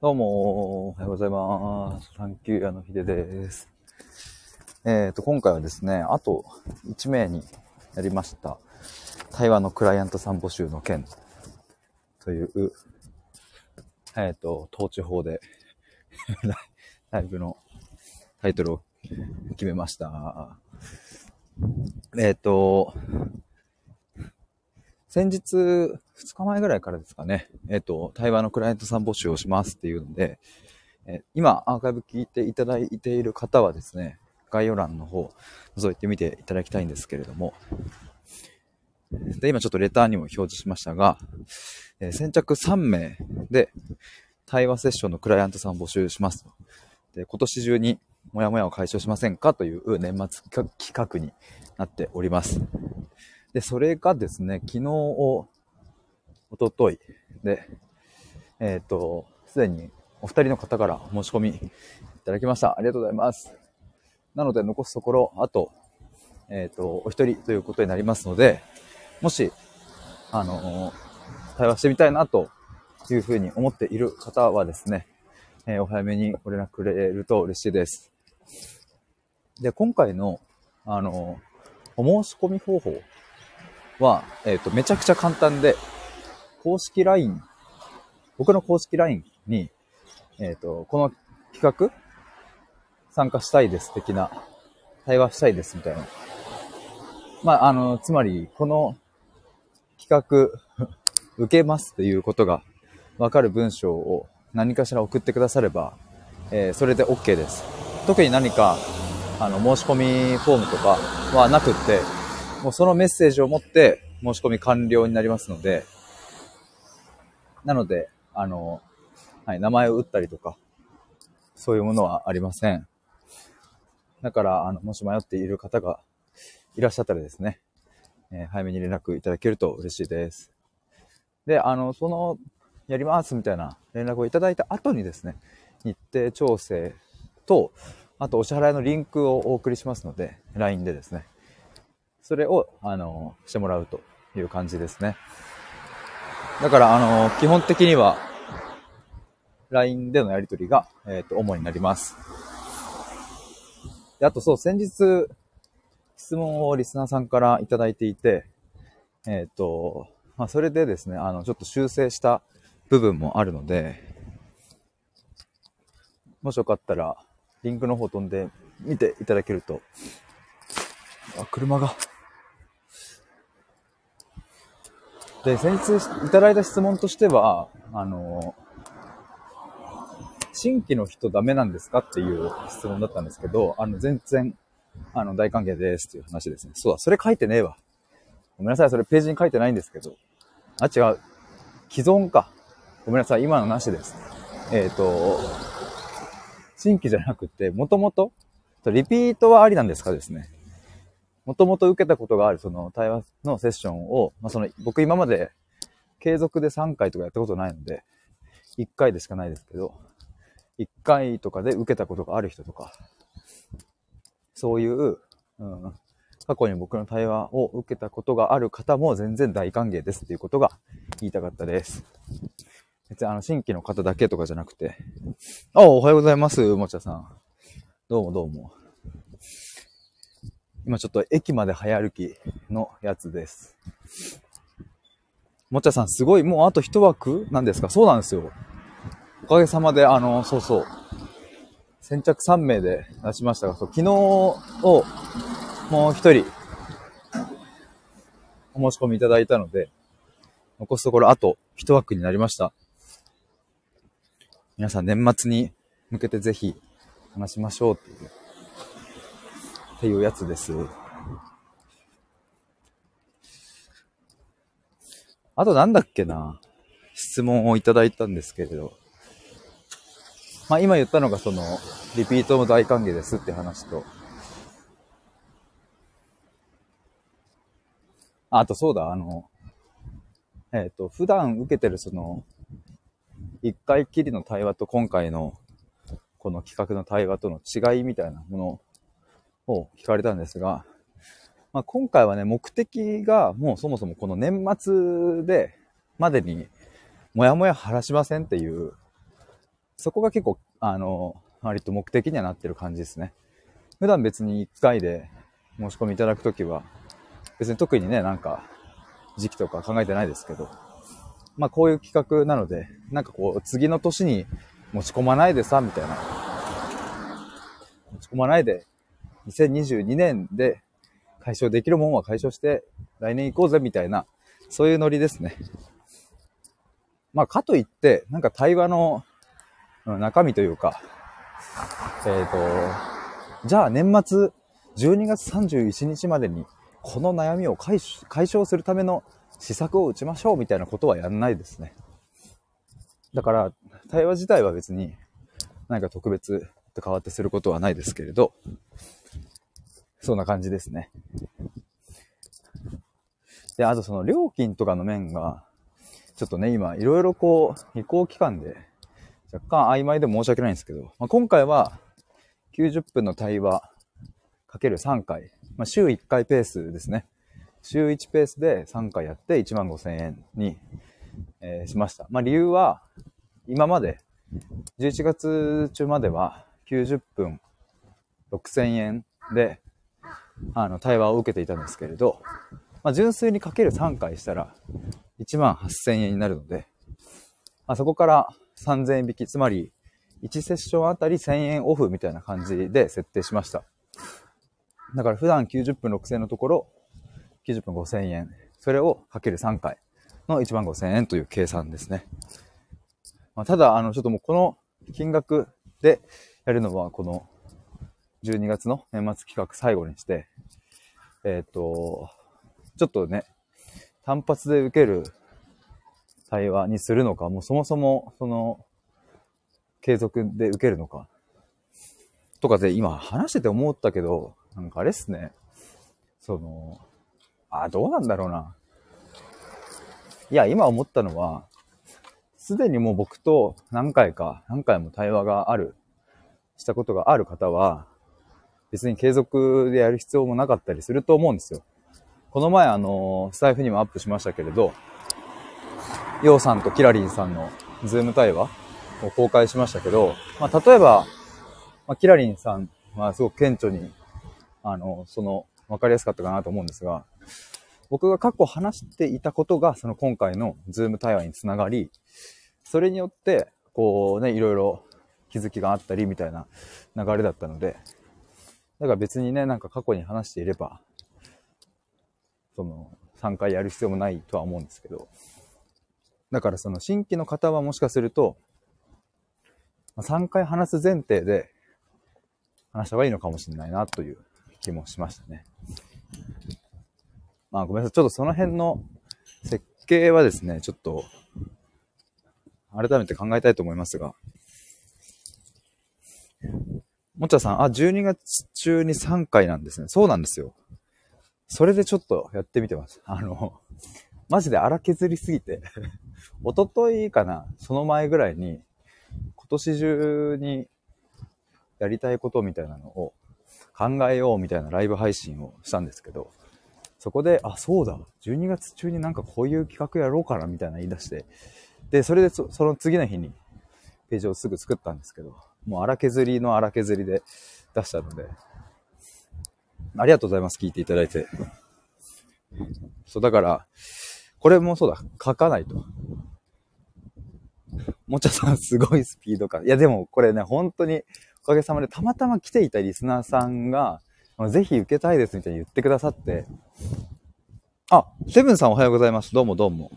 どうも、おはようございます。サンキュー屋のひでです。えっ、と、今回はですね、あと1名になりました。対話のクライアントさん募集の件という、えっ、と、統治法で ライブのタイトルを決めました。えっ、と、先日、2日前ぐらいからですかね、えっ、と、対話のクライアントさん募集をしますっていうので、えー今、アーカイブ聞いていただいている方はですね、概要欄の方、覗いてみていただきたいんですけれども、で、今ちょっとレターにも表示しましたが、えー先着3名で対話セッションのクライアントさん募集しますと。で、今年中にモヤモヤを解消しませんかという年末企画になっております。で、それがですね、昨日を、おとといで、えっ、と、すでにお二人の方から申し込みいただきました。ありがとうございます。なので、残すところ、あと、えっ、と、お一人ということになりますので、もし、あの対話してみたいなというふうに思っている方はですね、えーお早めにご連絡くれると嬉しいです。で、今回の、あのお申し込み方法は、えっ、と、めちゃくちゃ簡単で、公式 LINE、僕の公式 LINE に、えっ、と、この企画参加したいです的な、対話したいですみたいな。まあ、あの、つまり、この企画、受けますっていうことがわかる文章を何かしら送ってくだされば、えーそれで OK です。特に何か、あの、申し込みフォームとかはなくって、もうそのメッセージを持って申し込み完了になりますので、なので、あの、はい、名前を打ったりとか、そういうものはありません。だから、あの、もし迷っている方がいらっしゃったらですね、えー早めに連絡いただけると嬉しいです。で、あの、その、やりますみたいな連絡をいただいた後にですね、日程調整と、あとお支払いのリンクをお送りしますので、LINE でですね、それを、あの、してもらうという感じですね。だから、あの、基本的には、LINE でのやり取りが、えっ、と、主になります。で、あとそう、先日、質問をリスナーさんからいただいていて、えっ、と、まあ、それでですね、あの、ちょっと修正した部分もあるので、もしよかったら、リンクの方飛んで見ていただけると、あ、車が。で、先日いただいた質問としては、あの、新規の人ダメなんですかっていう質問だったんですけど、あの、全然、あの、大歓迎ですっていう話ですね。そうだ、それ書いてねえわ。ごめんなさい、それページに書いてないんですけど。あ、違う。既存か。ごめんなさい、今のなしです。えっ、と、新規じゃなくて、もともと、リピートはありなんですかですね。もともと受けたことがあるその対話のセッションを、まあ、その僕今まで継続で3回とかやったことないので、1回でしかないですけど、1回とかで受けたことがある人とか、そういう、うん、過去に僕の対話を受けたことがある方も全然大歓迎ですっていうことが言いたかったです。別にあの新規の方だけとかじゃなくて、あ、おはようございます、もちゃさん。どうもどうも。今ちょっと駅まで早歩きのやつです。もっちゃさんすごい、もうあと一枠なんですか？そうなんですよ。おかげさまで、あの、そうそう。先着3名で出しましたが、そう昨日をもう一人お申し込みいただいたので、残すところあと一枠になりました。皆さん年末に向けてぜひ話しましょうっていう、っていうやつです。あとなんだっけな質問をいただいたんですけれど。まあ今言ったのがその、リピートも大歓迎ですって話と、あとそうだ、あの、えっ、と、普段受けてるその、一回きりの対話と今回のこの企画の対話との違いみたいなものを聞かれたんですが、まあ、今回はね、目的がもうそもそもこの年末でまでにもやもや晴らしませんっていう、そこが結構、あの、割と目的にはなってる感じですね。普段別に1回で申し込みいただくときは、別に特にね、なんか、時期とか考えてないですけど、まあこういう企画なので、なんかこう、次の年に持ち込まないでさ、みたいな。持ち込まないで、2022年で解消できるもんは解消して、来年行こうぜ、みたいな、そういうノリですね。まあかといって、なんか対話の中身というか、えっ、ー、と、じゃあ年末12月31日までにこの悩みを解消するための施策を打ちましょうみたいなことはやんないですね。だから、対話自体は別に何か特別と変わってすることはないですけれど、そんな感じですね。で、あとその料金とかの面が、ちょっとね、今いろいろこう、移行期間で若干曖昧で申し訳ないんですけど、まあ、今回は90分の対話かける3回、まあ、週1回ペースですね。週1ペースで3回やって1万5000円に、えー、しました。まあ、理由は、今まで、11月中までは90分6000円で、あの、対話を受けていたんですけれど、まあ、純粋にかける3回したら1万8000円になるので、まあ、そこから3000円引き、つまり1セッションあたり1000円オフみたいな感じで設定しました。だから普段90分6000円のところ、90分5000円。それをかける3回の1万5000円という計算ですね。まあ、ただ、あの、ちょっともうこの金額でやるのは、この12月の年末企画最後にして、えっ、ー、と、ちょっとね、単発で受ける対話にするのか、もうそもそも、その、継続で受けるのか、とかで今話してて思ったけど、なんかあれっすね。その、あ、どうなんだろうな。いや、今思ったのは、すでにもう僕と何回か、何回も対話がある、したことがある方は、別に継続でやる必要もなかったりすると思うんですよ。この前あの、スタイフにもアップしましたけれど、ヨウさんとキラリンさんの Zoom 対話を公開しましたけど、まあ、例えば、まあ、キラリンさんはすごく顕著に、あの、その、わかりやすかったかなと思うんですが、僕が過去話していたことが、その今回のズーム対話につながり、それによって、こうね、いろいろ気づきがあったりみたいな流れだったので、だから別にね、なんか過去に話していれば、その、3回やる必要もないとは思うんですけど、だからその新規の方はもしかすると、3回話す前提で話した方がいいのかもしれないなという気もしましたね。まあごめんなさい。ちょっとその辺の設計はですね、ちょっと改めて考えたいと思いますが。もっちゃさん、あ、12月中に3回なんですね。そうなんですよ。それでちょっとやってみてます。あの、マジで荒削りすぎておとといかな、その前ぐらいに、今年中にやりたいことみたいなのを考えようみたいなライブ配信をしたんですけど、そこで、あ、そうだ、12月中になんかこういう企画やろうかなみたいな言い出して、で、それでその次の日にページをすぐ作ったんですけど、もう荒削りの荒削りで出したので、ありがとうございます、聞いていただいて。そう、だから、これもそうだ、書かないと。もちゃさんすごいスピード感。いやでもこれね、本当におかげさまでたまたま来ていたリスナーさんが、ぜひ受けたいですみたいに言ってくださって、あ、セブンさんおはようございます。どうもどうも。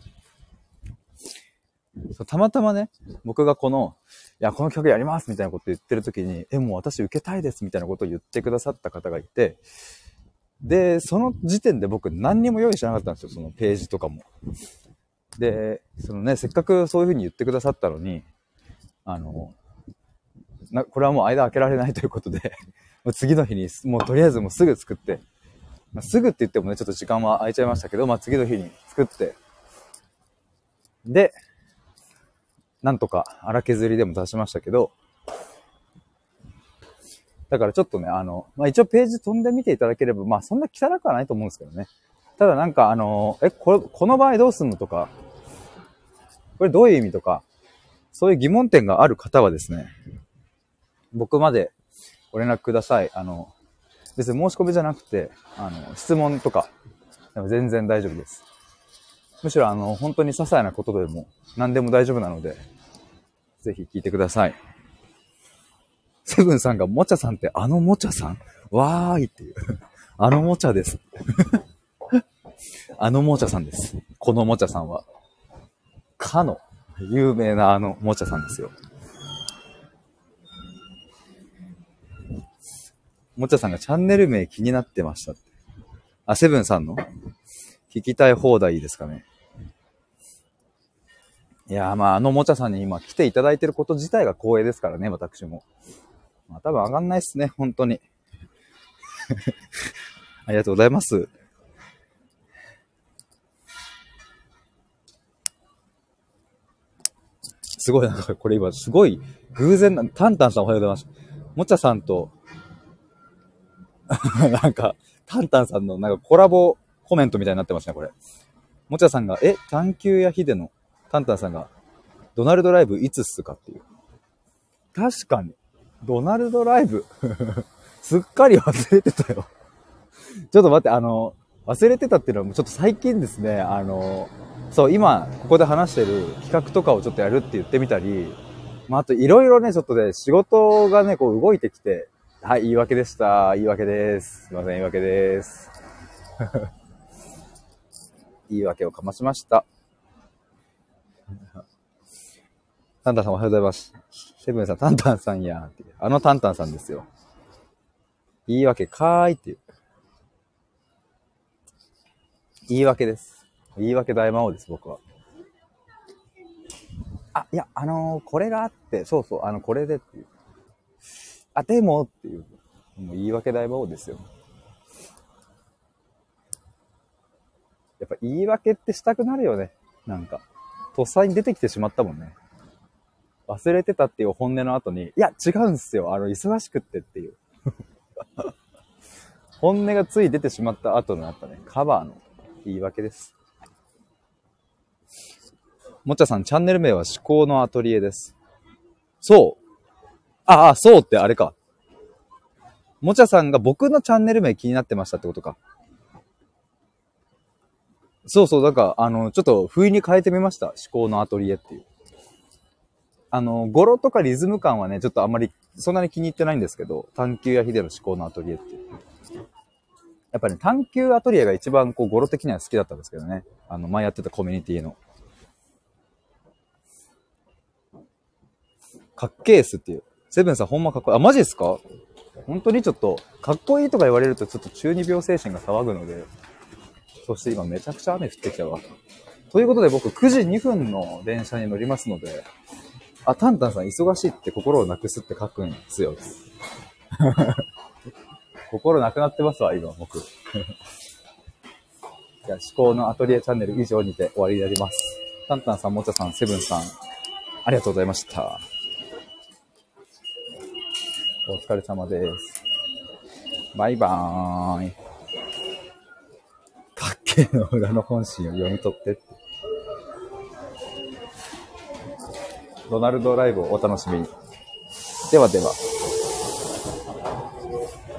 たまたまね、僕がこの、や、この曲やりますみたいなこと言ってる時に、え、もう私受けたいですみたいなことを言ってくださった方がいて、で、その時点で僕何にも用意しなかったんですよ、そのページとかも。で、そのね、せっかくそういう風に言ってくださったのに、あの、な、これはもう間開けられないということで もう次の日に、もうとりあえずもうすぐ作って、まあ、すぐって言ってもね、ちょっと時間は空いちゃいましたけど、まあ次の日に作って、で、なんとか荒削りでも出しましたけど、だからちょっとね、あの、まあ、一応ページ飛んでみていただければ、まあそんな汚くはないと思うんですけどね。ただなんかあの、え、こ、この場合どうすんのとか、これどういう意味とか、そういう疑問点がある方はですね、僕までご連絡ください。あの、別に申し込みじゃなくて、あの、質問とか、でも全然大丈夫です。むしろあの、本当に些細なことでも何でも大丈夫なので、ぜひ聞いてください。セブンさんが、もちゃさんってあのもちゃさん？わーいっていう。あのもちゃです。あのもちゃさんです。このもちゃさんは。かの、有名なあのもちゃさんですよ。もちゃさんがチャンネル名気になってましたって。あ、セブンさんの？聞きたい放題ですかね。いやまあ、あのもちゃさんに今来ていただいてること自体が光栄ですからね、私も。まあ、多分上がんないっすね、本当に。ありがとうございます。すごい、なんかこれ今、すごい偶然な、タンタンさんおはようございます。もちゃさんと なんか、タンタンさんのなんかコラボコメントみたいになってますね、これ。もちゃさんが、え、探求やヒデの、タンタンさんが、ドナルドライブいつっすかっていう。確かに。ドナルドライブ？すっかり忘れてたよちょっと待って、あの、忘れてたっていうのはもうちょっと最近ですね、あの、そう、今、ここで話してる企画とかをちょっとやるって言ってみたり、まあ、あといろいろね、ちょっとね、仕事がね、こう動いてきて、はい、言い訳でした。言い訳です。すいません、言い訳です。言い訳をかましました。タンタンさんおはようございます。セブンさん、タンタンさんやって。あのタンタンさんですよ。言い訳かーいっていう。言い訳です。言い訳大魔王です、僕は。あ、いや、あのー、これがあって、そうそう、あの、これでっていう。あ、でもっていう、もう言い訳大魔王ですよ。やっぱ言い訳ってしたくなるよね。なんか。とっさに出てきてしまったもんね。忘れてたっていう本音の後に、いや、違うんすよ。あの、忙しくってっていう。本音がつい出てしまった後のやっぱね、カバーの言い訳です。もちゃさん、チャンネル名は思考のアトリエです。そう。ああ、そうってあれか。もちゃさんが僕のチャンネル名気になってましたってことか。そうそう、なんか、あの、ちょっと不意に変えてみました。思考のアトリエっていう。あの、語呂とかリズム感はね、ちょっとあんまり、そんなに気に入ってないんですけど、探求やヒデの思考のアトリエっていう。やっぱり、ね、探求アトリエが一番こう語呂的には好きだったんですけどね。あの、前やってたコミュニティの。かっけーすっていう。セブンさんほんまかっこいい。あ、マジですか？本当にちょっと、かっこいいとか言われるとちょっと中二病精神が騒ぐので、そして今めちゃくちゃ雨降ってきたわ。ということで僕9時2分の電車に乗りますので、あ、タンタンさん忙しいって心をなくすって書くんですよ。心なくなってますわ、今僕。じゃあ、思考のアトリエチャンネル以上にて終わりになります。タンタンさん、もちゃさん、セブンさん、ありがとうございました。お疲れ様です。バイバーイ。かっけーの裏の本心を読み取ってって。ドナルドライブをお楽しみに。ではでは。